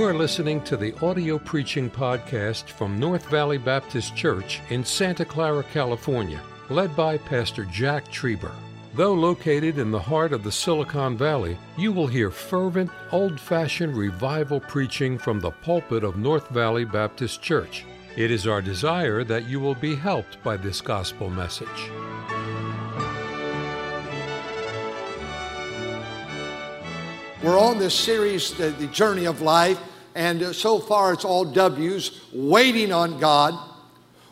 You are listening to the audio preaching podcast from North Valley Baptist Church in Santa Clara, California, led by Pastor Jack Trieber. Though located in the heart of the Silicon Valley, you will hear fervent, old fashioned revival preaching from the pulpit of North Valley Baptist Church. It is our desire that you will be helped by this gospel message. We're on this series, the, the Journey of Life, and so far it's all W's waiting on God,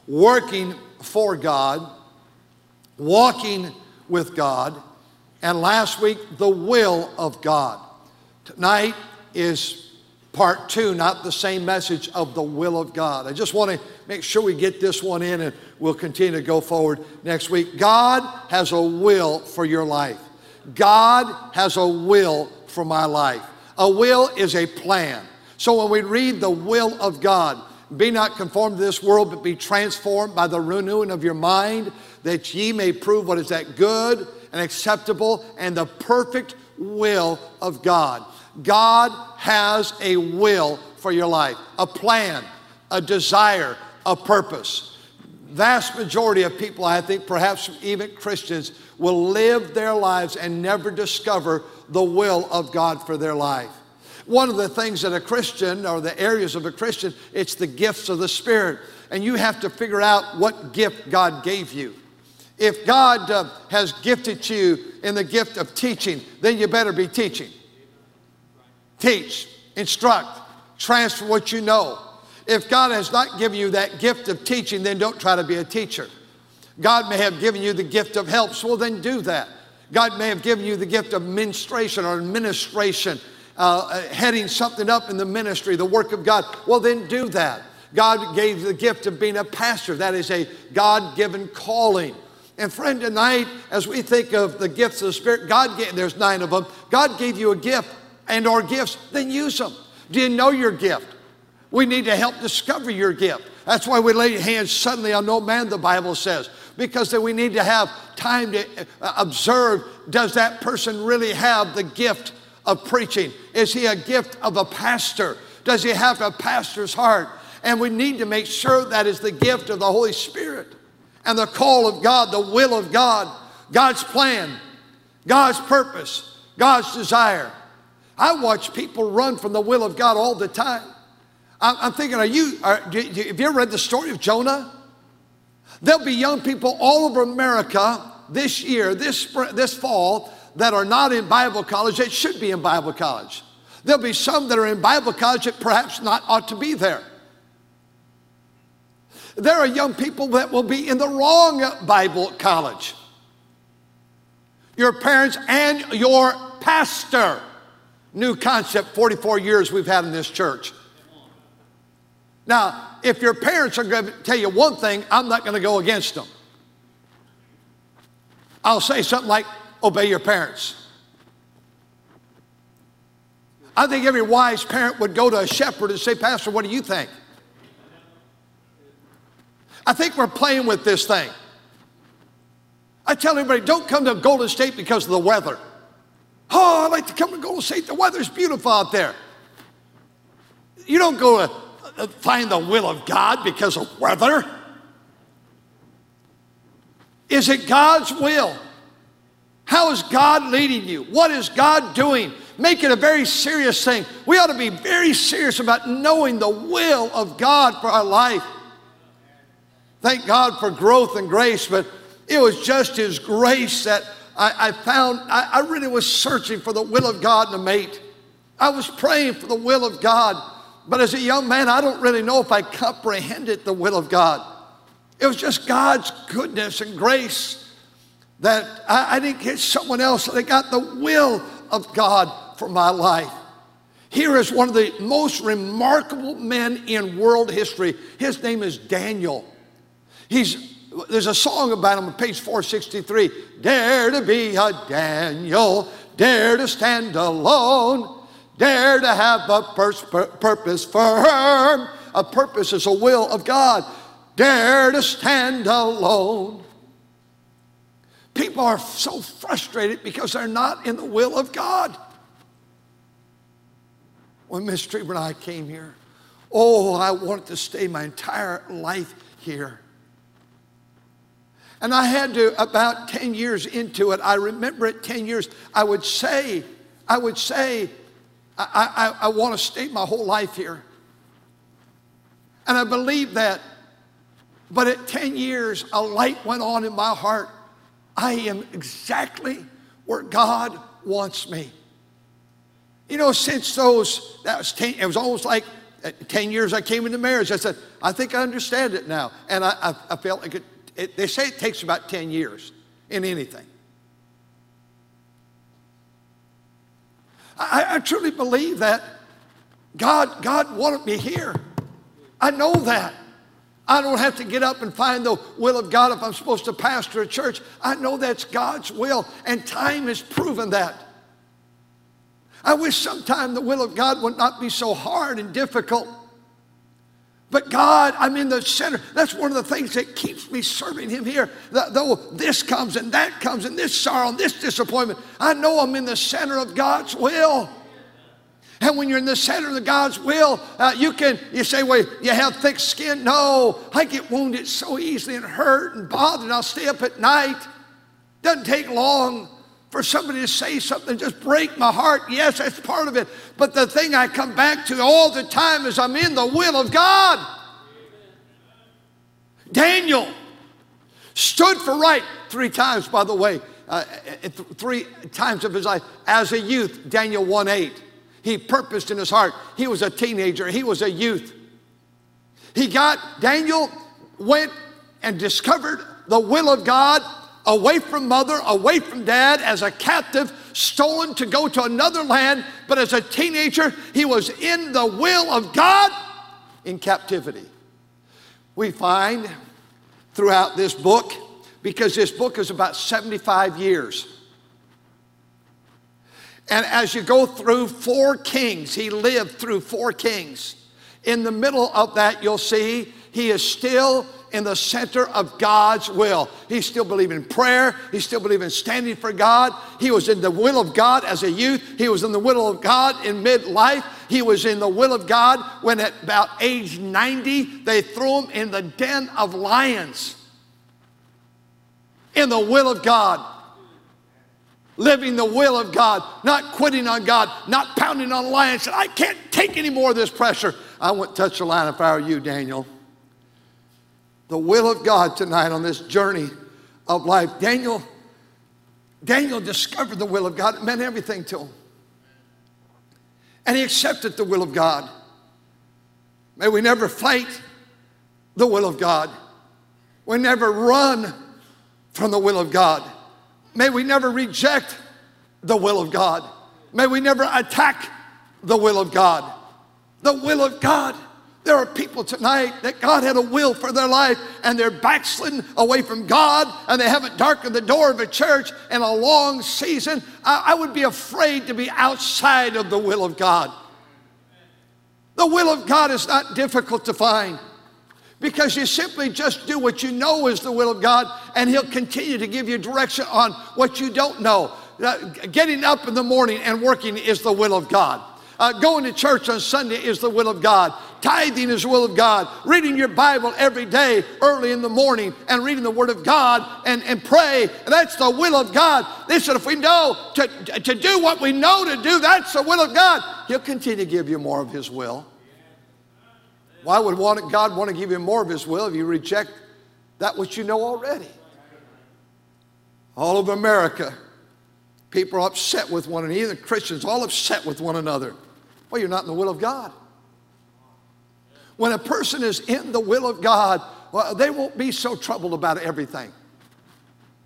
working for God, walking with God, and last week, the will of God. Tonight is part two, not the same message of the will of God. I just want to make sure we get this one in and we'll continue to go forward next week. God has a will for your life. God has a will for my life. A will is a plan. So when we read the will of God, be not conformed to this world, but be transformed by the renewing of your mind, that ye may prove what is that good and acceptable and the perfect will of God. God has a will for your life, a plan, a desire, a purpose. Vast majority of people, I think, perhaps even Christians, will live their lives and never discover the will of God for their life. One of the things that a Christian, or the areas of a Christian, it's the gifts of the Spirit. And you have to figure out what gift God gave you. If God uh, has gifted you in the gift of teaching, then you better be teaching. Teach, instruct, transfer what you know. If God has not given you that gift of teaching, then don't try to be a teacher. God may have given you the gift of helps, well, then do that. God may have given you the gift of ministration or administration, uh, uh, heading something up in the ministry, the work of God. Well, then do that. God gave the gift of being a pastor. That is a God given calling. And friend, tonight, as we think of the gifts of the Spirit, God gave, there's nine of them. God gave you a gift and or gifts, then use them. Do you know your gift? We need to help discover your gift. That's why we lay hands suddenly on no man, the Bible says because then we need to have time to uh, observe does that person really have the gift of preaching? Is he a gift of a pastor? Does he have a pastor's heart? And we need to make sure that is the gift of the Holy Spirit and the call of God, the will of God, God's plan, God's purpose, God's desire. I watch people run from the will of God all the time. I'm thinking, are you, are, have you ever read the story of Jonah? There'll be young people all over America this year, this, this fall, that are not in Bible college that should be in Bible college. There'll be some that are in Bible college that perhaps not ought to be there. There are young people that will be in the wrong Bible college. Your parents and your pastor. New concept, 44 years we've had in this church. Now, if your parents are going to tell you one thing, I'm not going to go against them. I'll say something like, obey your parents. I think every wise parent would go to a shepherd and say, Pastor, what do you think? I think we're playing with this thing. I tell everybody, don't come to Golden State because of the weather. Oh, I like to come to Golden State. The weather's beautiful out there. You don't go to uh, find the will of God because of weather? Is it God's will? How is God leading you? What is God doing? Make it a very serious thing. We ought to be very serious about knowing the will of God for our life. Thank God for growth and grace, but it was just His grace that I, I found. I, I really was searching for the will of God in a mate. I was praying for the will of God. But as a young man, I don't really know if I comprehended the will of God. It was just God's goodness and grace that I, I didn't get someone else that got the will of God for my life. Here is one of the most remarkable men in world history. His name is Daniel. He's there's a song about him on page 463. Dare to be a Daniel, dare to stand alone. Dare to have a purpose firm. A purpose is a will of God. Dare to stand alone. People are so frustrated because they're not in the will of God. when Miss Trieber and I came here. Oh, I wanted to stay my entire life here. And I had to, about 10 years into it, I remember at 10 years, I would say, I would say, I, I, I want to stay my whole life here. And I believe that. But at 10 years, a light went on in my heart. I am exactly where God wants me. You know, since those, that was 10, it was almost like uh, 10 years I came into marriage. I said, I think I understand it now. And I, I, I felt like it, it, they say it takes about 10 years in anything. I, I truly believe that God, God wanted me here. I know that. I don't have to get up and find the will of God if I'm supposed to pastor a church. I know that's God's will, and time has proven that. I wish sometime the will of God would not be so hard and difficult. But God, I'm in the center. That's one of the things that keeps me serving Him here. Though this comes and that comes and this sorrow and this disappointment, I know I'm in the center of God's will. And when you're in the center of God's will, uh, you can, you say, well, you have thick skin. No, I get wounded so easily and hurt and bothered, I'll stay up at night. Doesn't take long for somebody to say something, just break my heart. Yes, that's part of it. But the thing I come back to all the time is I'm in the will of God. Daniel stood for right three times, by the way, uh, three times of his life as a youth, Daniel 1 8. He purposed in his heart. He was a teenager, he was a youth. He got, Daniel went and discovered the will of God away from mother, away from dad, as a captive, stolen to go to another land. But as a teenager, he was in the will of God in captivity. We find throughout this book, because this book is about 75 years. And as you go through four kings, he lived through four kings. In the middle of that, you'll see he is still in the center of God's will. He still believed in prayer. He still believed in standing for God. He was in the will of God as a youth. He was in the will of God in midlife. He was in the will of God when at about age 90, they threw him in the den of lions. In the will of God living the will of God, not quitting on God, not pounding on the line said, I can't take any more of this pressure. I wouldn't touch the line if I were you, Daniel. The will of God tonight on this journey of life. Daniel, Daniel discovered the will of God. It meant everything to him. And he accepted the will of God. May we never fight the will of God. We never run from the will of God. May we never reject the will of God. May we never attack the will of God. The will of God. There are people tonight that God had a will for their life and they're backslidden away from God and they haven't darkened the door of a church in a long season. I, I would be afraid to be outside of the will of God. The will of God is not difficult to find because you simply just do what you know is the will of God, and He'll continue to give you direction on what you don't know. Uh, getting up in the morning and working is the will of God. Uh, going to church on Sunday is the will of God. Tithing is the will of God. Reading your Bible every day early in the morning and reading the Word of God and, and pray, that's the will of God. Listen, if we know to, to do what we know to do, that's the will of God. He'll continue to give you more of His will. Why would God want to give you more of His will if you reject that which you know already? All of America, people are upset with one another, even Christians, all upset with one another. Well, you're not in the will of God. When a person is in the will of God, well, they won't be so troubled about everything,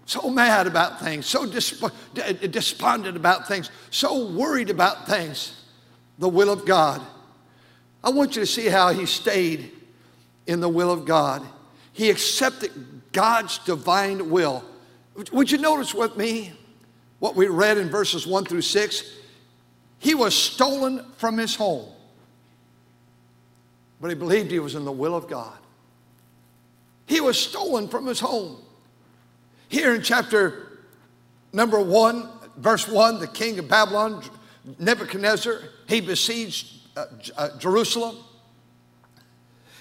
so mad about things, so despondent about things, so worried about things. The will of God I want you to see how he stayed in the will of God. He accepted God's divine will. Would you notice with me what we read in verses 1 through 6? He was stolen from his home, but he believed he was in the will of God. He was stolen from his home. Here in chapter number 1, verse 1, the king of Babylon, Nebuchadnezzar, he besieged uh, uh, Jerusalem.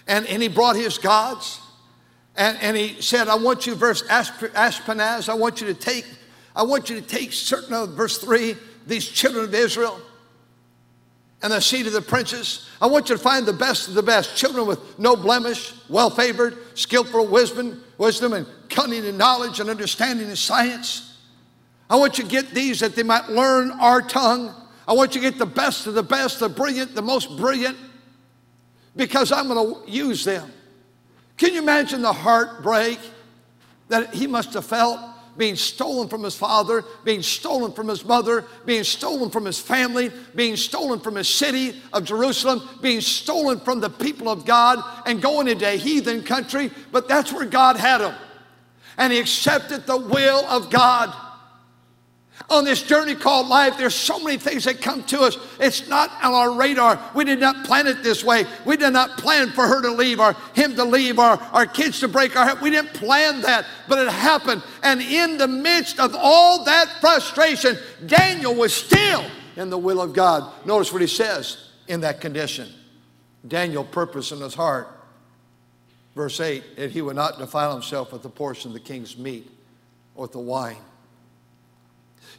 And, and he brought his gods. And, and he said, I want you, verse Ashpenaz, I want you to take, I want you to take certain of verse 3, these children of Israel and the seed of the princes. I want you to find the best of the best, children with no blemish, well favored, skillful wisdom, wisdom and cunning and knowledge and understanding and science. I want you to get these that they might learn our tongue. I want you to get the best of the best, the brilliant, the most brilliant, because I'm going to use them. Can you imagine the heartbreak that he must have felt? being stolen from his father, being stolen from his mother, being stolen from his family, being stolen from his city of Jerusalem, being stolen from the people of God, and going into a heathen country. But that's where God had him. And he accepted the will of God on this journey called life, there's so many things that come to us. It's not on our radar. We did not plan it this way. We did not plan for her to leave or him to leave or our kids to break our heart. We didn't plan that, but it happened. And in the midst of all that frustration, Daniel was still in the will of God. Notice what he says in that condition. Daniel purpose in his heart. Verse 8, that he would not defile himself with the portion of the king's meat or with the wine.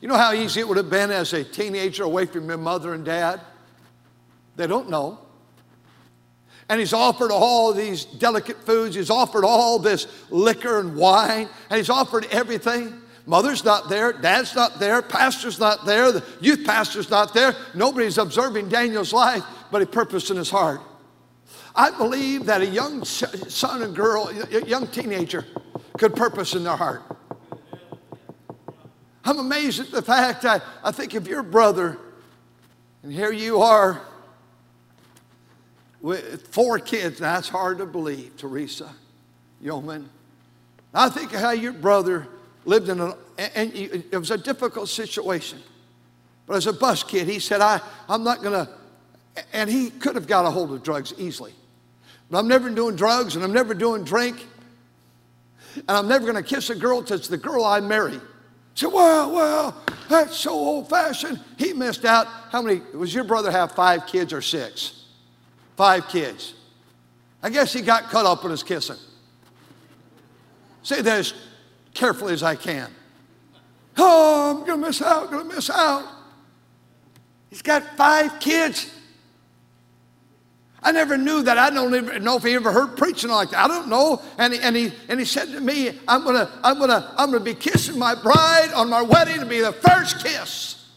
You know how easy it would have been as a teenager away from your mother and dad? They don't know. And he's offered all these delicate foods, he's offered all this liquor and wine, and he's offered everything. Mother's not there, dad's not there, pastor's not there, the youth pastor's not there. Nobody's observing Daniel's life, but he purposed in his heart. I believe that a young son and girl, a young teenager, could purpose in their heart. I'm amazed at the fact I, I think of your brother, and here you are with four kids. Now, that's hard to believe, Teresa Yeoman. I think of how your brother lived in a, and it was a difficult situation. But as a bus kid, he said, I, I'm not going to, and he could have got a hold of drugs easily. But I'm never doing drugs and I'm never doing drink. And I'm never going to kiss a girl it's the girl I marry. Say, well, well, that's so old fashioned. He missed out. How many, was your brother have five kids or six? Five kids. I guess he got caught up in his kissing. Say that as carefully as I can. Oh, I'm going to miss out, going to miss out. He's got five kids. I never knew that. I don't even know if he ever heard preaching like that. I don't know. And he, and he, and he said to me, I'm going to I'm gonna, I'm gonna be kissing my bride on my wedding to be the first kiss.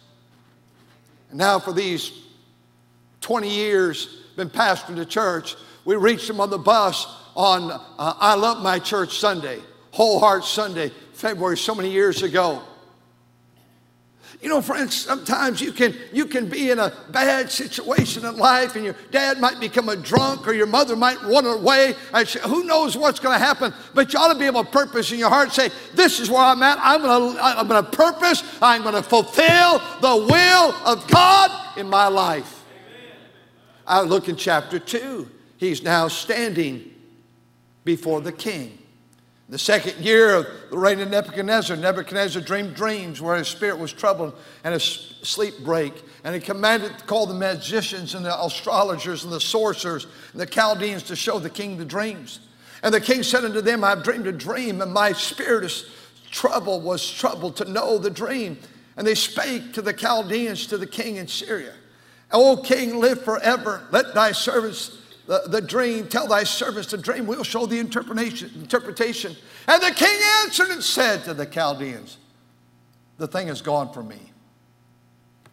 And now for these 20 years, been pastoring the church, we reached him on the bus on uh, I Love My Church Sunday, Whole Heart Sunday, February so many years ago. You know, friends, sometimes you can, you can be in a bad situation in life and your dad might become a drunk or your mother might run away. Say, who knows what's going to happen? But you ought to be able to purpose in your heart say, This is where I'm at. I'm going to, I'm going to purpose. I'm going to fulfill the will of God in my life. I look in chapter 2. He's now standing before the king. The second year of the reign of Nebuchadnezzar, Nebuchadnezzar dreamed dreams where his spirit was troubled and his sleep break. And he commanded to call the magicians and the astrologers and the sorcerers and the Chaldeans to show the king the dreams. And the king said unto them, I've dreamed a dream, and my spirit is troubled, was troubled to know the dream. And they spake to the Chaldeans, to the king in Syria. O king, live forever. Let thy servants the, the dream, tell thy servants the dream, we'll show the interpretation, interpretation. And the king answered and said to the Chaldeans, The thing is gone from me.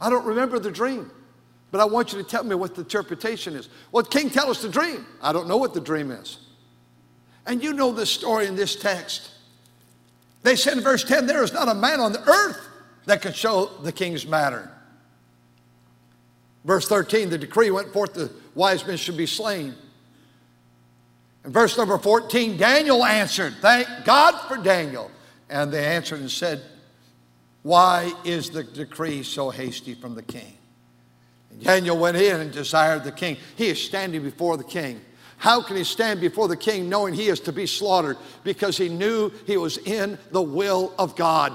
I don't remember the dream, but I want you to tell me what the interpretation is. Well, king, tell us the dream. I don't know what the dream is. And you know the story in this text. They said in verse 10, There is not a man on the earth that could show the king's matter. Verse 13, the decree went forth the wise men should be slain. In verse number 14, Daniel answered, Thank God for Daniel. And they answered and said, Why is the decree so hasty from the king? And Daniel went in and desired the king. He is standing before the king. How can he stand before the king knowing he is to be slaughtered? Because he knew he was in the will of God.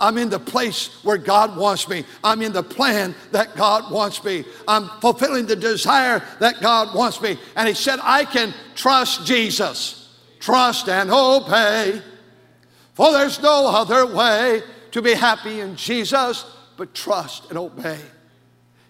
I'm in the place where God wants me. I'm in the plan that God wants me. I'm fulfilling the desire that God wants me. And he said, I can trust Jesus. Trust and obey. For there's no other way to be happy in Jesus but trust and obey.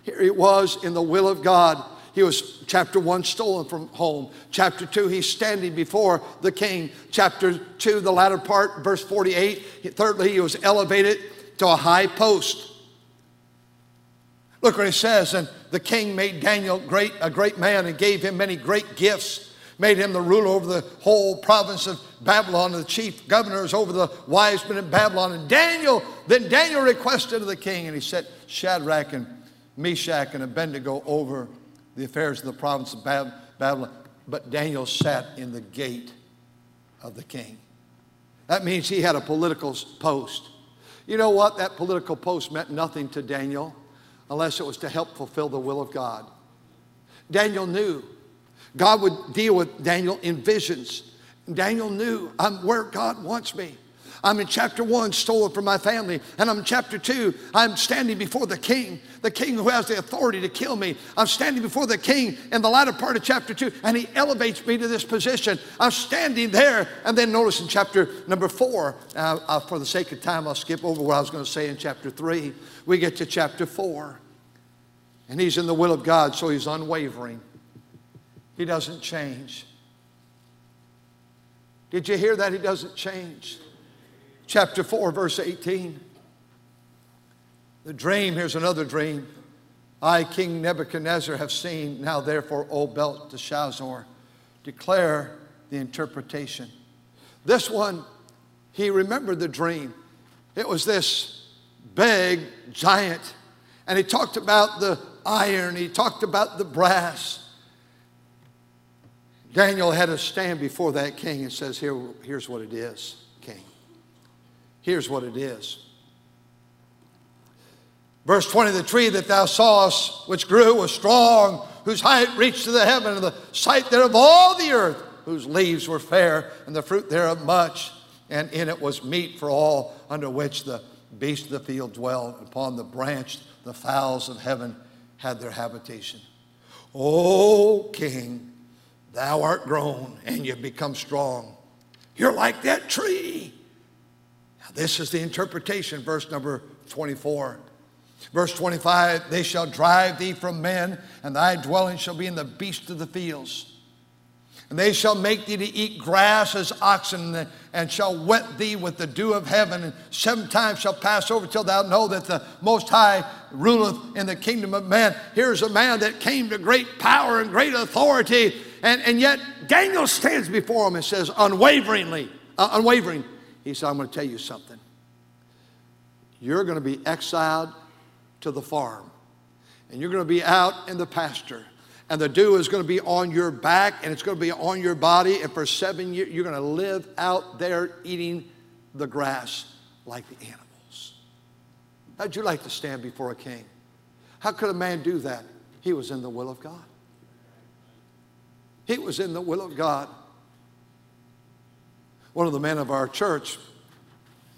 Here he was in the will of God. He was, chapter one, stolen from home. Chapter two, he's standing before the king. Chapter two, the latter part, verse 48. Thirdly, he was elevated to a high post. Look what he says, and the king made Daniel great, a great man and gave him many great gifts, made him the ruler over the whole province of Babylon, the chief governors over the wise men in Babylon. And Daniel, then Daniel requested of the king, and he set Shadrach and Meshach and Abednego over the affairs of the province of Babylon. But Daniel sat in the gate of the king. That means he had a political post. You know what? That political post meant nothing to Daniel unless it was to help fulfill the will of God. Daniel knew God would deal with Daniel in visions. Daniel knew I'm where God wants me. I'm in chapter one, stolen from my family. And I'm in chapter two, I'm standing before the king, the king who has the authority to kill me. I'm standing before the king in the latter part of chapter two, and he elevates me to this position. I'm standing there. And then notice in chapter number four, uh, uh, for the sake of time, I'll skip over what I was going to say in chapter three. We get to chapter four, and he's in the will of God, so he's unwavering. He doesn't change. Did you hear that? He doesn't change chapter 4, verse 18. The dream, here's another dream. I, King Nebuchadnezzar, have seen. Now, therefore, O Belteshazzar, declare the interpretation. This one, he remembered the dream. It was this big giant, and he talked about the iron, he talked about the brass. Daniel had to stand before that king and says, Here, here's what it is. Here's what it is. Verse 20 The tree that thou sawest, which grew, was strong, whose height reached to the heaven, and the sight thereof all the earth, whose leaves were fair, and the fruit thereof much, and in it was meat for all, under which the beasts of the field dwelled. Upon the branch, the fowls of heaven had their habitation. O king, thou art grown, and you've become strong. You're like that tree this is the interpretation, verse number 24. Verse 25, they shall drive thee from men, and thy dwelling shall be in the beasts of the fields. And they shall make thee to eat grass as oxen, and shall wet thee with the dew of heaven. And seven times shall pass over till thou know that the Most High ruleth in the kingdom of man. Here's a man that came to great power and great authority, and, and yet Daniel stands before him and says, unwaveringly, uh, unwavering, he said, I'm going to tell you something. You're going to be exiled to the farm, and you're going to be out in the pasture. And the dew is going to be on your back and it's going to be on your body. And for seven years, you're going to live out there eating the grass like the animals. How'd you like to stand before a king? How could a man do that? He was in the will of God. He was in the will of God. One of the men of our church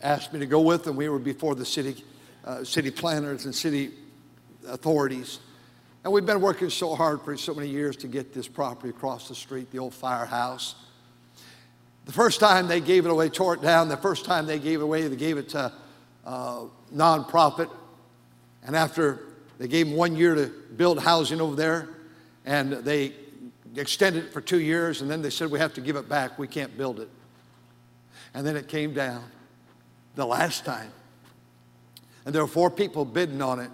asked me to go with them. We were before the city, uh, city planners and city authorities. And we've been working so hard for so many years to get this property across the street, the old firehouse. The first time they gave it away, tore it down. The first time they gave it away, they gave it to uh, nonprofit. And after they gave them one year to build housing over there, and they extended it for two years, and then they said, We have to give it back. We can't build it. And then it came down the last time. And there were four people bidding on it.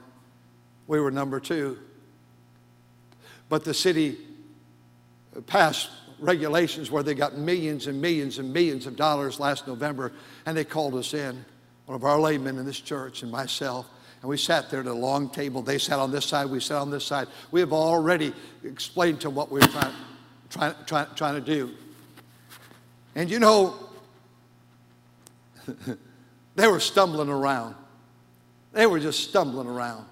We were number two. But the city passed regulations where they got millions and millions and millions of dollars last November, and they called us in, one of our laymen in this church and myself, and we sat there at a long table. They sat on this side, we sat on this side. We have already explained to them what we were trying, trying, trying, trying to do. And you know, they were stumbling around. They were just stumbling around.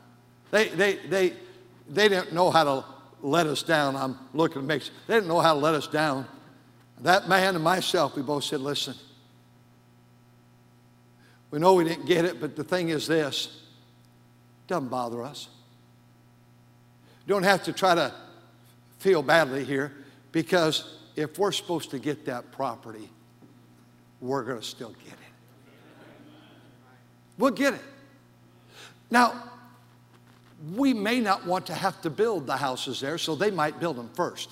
They, they, they, they didn't know how to let us down. I'm looking to make They didn't know how to let us down. That man and myself, we both said, listen, We know we didn't get it, but the thing is this doesn't bother us. You don't have to try to feel badly here because if we're supposed to get that property, we're going to still get it. We'll get it. Now, we may not want to have to build the houses there, so they might build them first.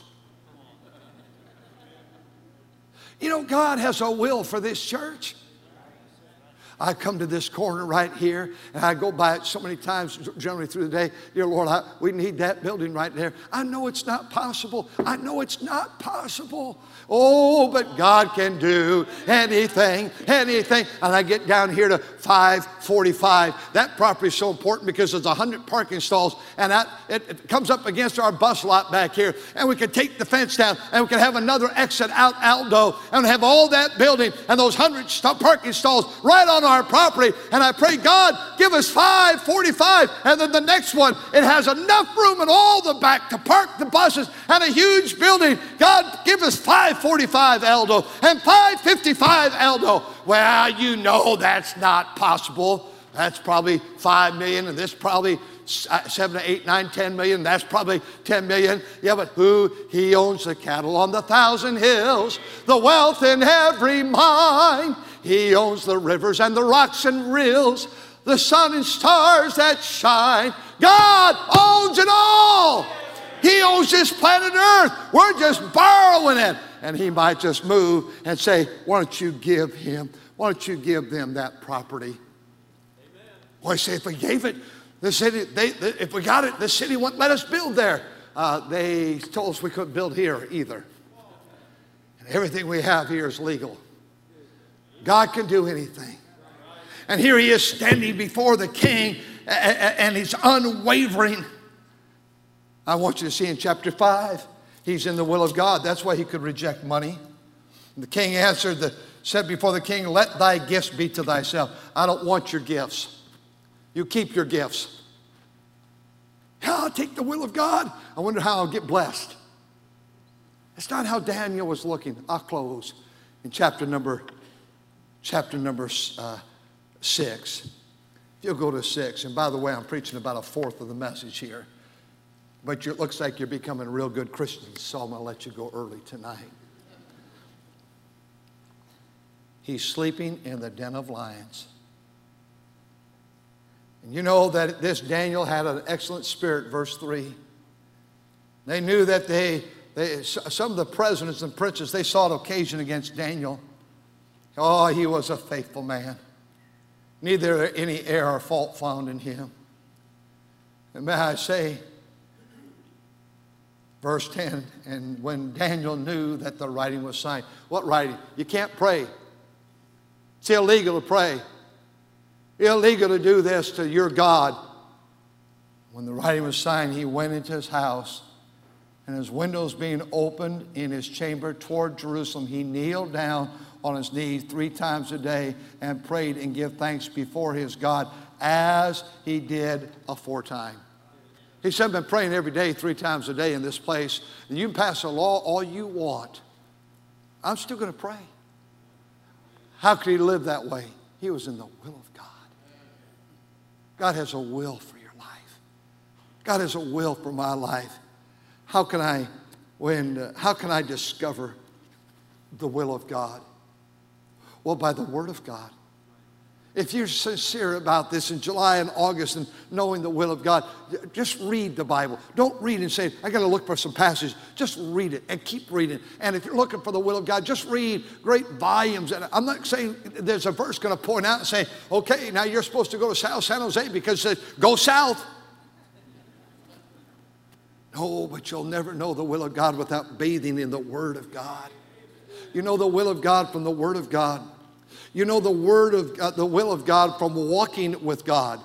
You know, God has a will for this church. I come to this corner right here, and I go by it so many times, generally through the day. Dear Lord, I, we need that building right there. I know it's not possible. I know it's not possible. Oh, but God can do anything, anything. And I get down here to 545. That property is so important because there's 100 parking stalls, and that, it, it comes up against our bus lot back here. And we can take the fence down, and we can have another exit out Aldo, and have all that building and those 100 st- parking stalls right on our property. And I pray, God, give us 545. And then the next one, it has enough room in all the back to park the buses and a huge building. God, give us 545 Aldo and 555 Aldo. Well, you know that's not possible. That's probably 5 million, and this probably uh, seven to eight, nine, ten million. That's probably 10 million. Yeah, but who? He owns the cattle on the thousand hills, the wealth in every mine. He owns the rivers and the rocks and rills, the sun and stars that shine. God owns it all. He owns this planet Earth. We're just borrowing it. And He might just move and say, Why don't you give Him, why don't you give them that property? Well, I say, if we gave it, the city, they, the, if we got it, the city wouldn't let us build there. Uh, they told us we couldn't build here either. And everything we have here is legal. God can do anything. And here he is standing before the king, and he's unwavering. I want you to see in chapter 5, he's in the will of God. That's why he could reject money. And the king answered, the, said before the king, Let thy gifts be to thyself. I don't want your gifts. You keep your gifts. I'll take the will of God. I wonder how I'll get blessed. It's not how Daniel was looking. I'll close in chapter number chapter number uh, six. You'll go to six, and by the way, I'm preaching about a fourth of the message here, but it looks like you're becoming real good Christians, so I'm going to let you go early tonight. He's sleeping in the den of lions. And you know that this Daniel had an excellent spirit, verse 3. They knew that they, they some of the presidents and princes, they sought occasion against Daniel. Oh, he was a faithful man. Neither any error or fault found in him. And may I say, verse 10, and when Daniel knew that the writing was signed, what writing? You can't pray. It's illegal to pray. Illegal to do this to your God. When the writing was signed, he went into his house, and his windows being opened in his chamber toward Jerusalem, he kneeled down on his knees three times a day and prayed and give thanks before his God as he did aforetime. He said, I've been praying every day, three times a day in this place. And you can pass a law all you want. I'm still going to pray. How could he live that way? He was in the will of God. God has a will for your life. God has a will for my life. How can I, when, uh, how can I discover the will of God? Well, by the Word of God. If you're sincere about this in July and August and knowing the will of God, just read the Bible. Don't read and say, I got to look for some passages. Just read it and keep reading. And if you're looking for the will of God, just read great volumes. And I'm not saying there's a verse going to point out and say, okay, now you're supposed to go to South San Jose because it says, go south. No, but you'll never know the will of God without bathing in the Word of God. You know the will of God from the Word of God. You know the word of uh, the will of God from walking with God.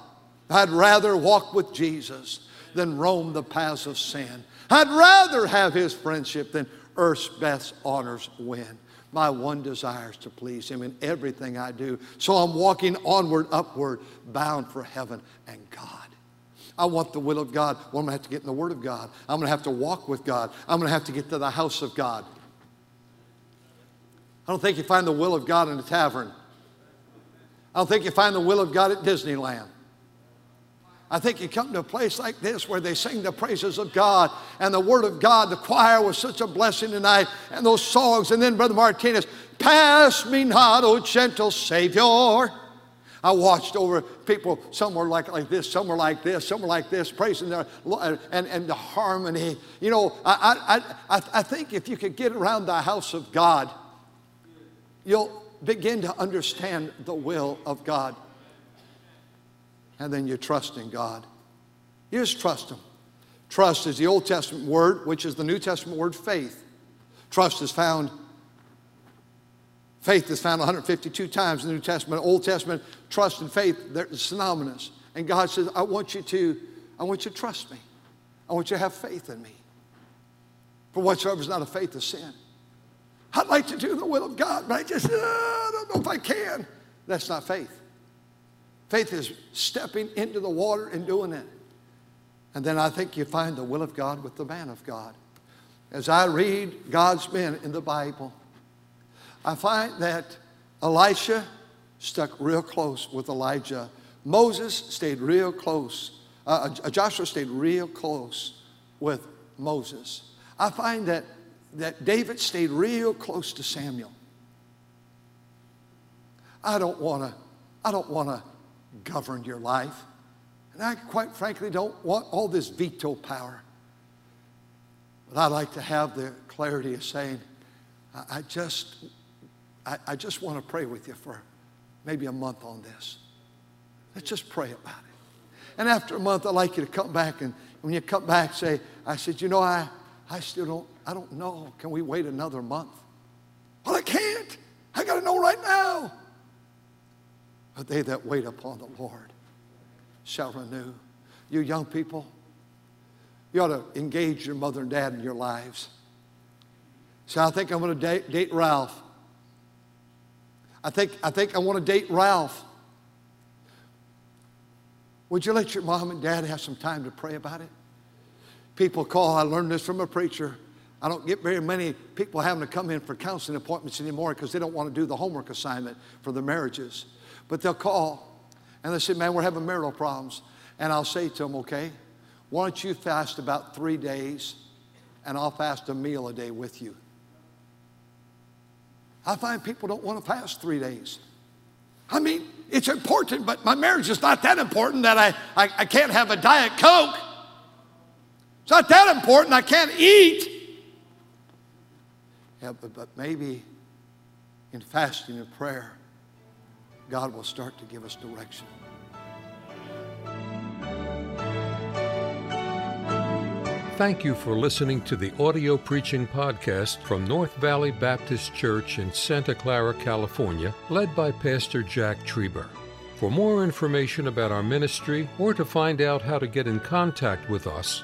I'd rather walk with Jesus than roam the paths of sin. I'd rather have his friendship than earth's best honors win. My one desire is to please him in everything I do. So I'm walking onward, upward, bound for heaven and God. I want the will of God. Well, I'm going to have to get in the Word of God. I'm going to have to walk with God. I'm going to have to get to the house of God. I don't think you find the will of God in a tavern. I don't think you find the will of God at Disneyland. I think you come to a place like this where they sing the praises of God and the Word of God. The choir was such a blessing tonight, and those songs. And then Brother Martinez, Pass me not, O gentle Savior. I watched over people, some were like, like this, some were like this, some were like this, praising their, and, and the harmony. You know, I, I, I, I think if you could get around the house of God, you'll begin to understand the will of God. And then you trust in God. You just trust Him. Trust is the Old Testament word, which is the New Testament word faith. Trust is found Faith is found 152 times in the New Testament. Old Testament, trust and faith, they're synonymous. And God says, I want you to, I want you to trust me. I want you to have faith in me. For whatsoever is not of faith is sin. I'd like to do the will of God, but I just uh, don't know if I can. That's not faith. Faith is stepping into the water and doing it. And then I think you find the will of God with the man of God. As I read God's men in the Bible, I find that Elisha stuck real close with Elijah. Moses stayed real close. Uh, uh, Joshua stayed real close with Moses. I find that, that David stayed real close to Samuel. I don't want to I don't want to govern your life. And I quite frankly don't want all this veto power. But I like to have the clarity of saying, I just I, I just want to pray with you for maybe a month on this. Let's just pray about it. And after a month, I'd like you to come back and when you come back, say, I said, you know, I, I still don't, I don't know. Can we wait another month? Well, I can't. I got to know right now. But they that wait upon the Lord shall renew. You young people, you ought to engage your mother and dad in your lives. So I think I'm going to date, date Ralph. I think, I think I want to date Ralph. Would you let your mom and dad have some time to pray about it? People call, I learned this from a preacher. I don't get very many people having to come in for counseling appointments anymore because they don't want to do the homework assignment for their marriages. But they'll call and they say, Man, we're having marital problems. And I'll say to them, Okay, why don't you fast about three days and I'll fast a meal a day with you? I find people don't want to fast three days. I mean, it's important, but my marriage is not that important that I, I, I can't have a Diet Coke. It's not that important, I can't eat. Yeah, but, but maybe in fasting and prayer, God will start to give us direction. Thank you for listening to the audio preaching podcast from North Valley Baptist Church in Santa Clara, California, led by Pastor Jack Trieber. For more information about our ministry or to find out how to get in contact with us,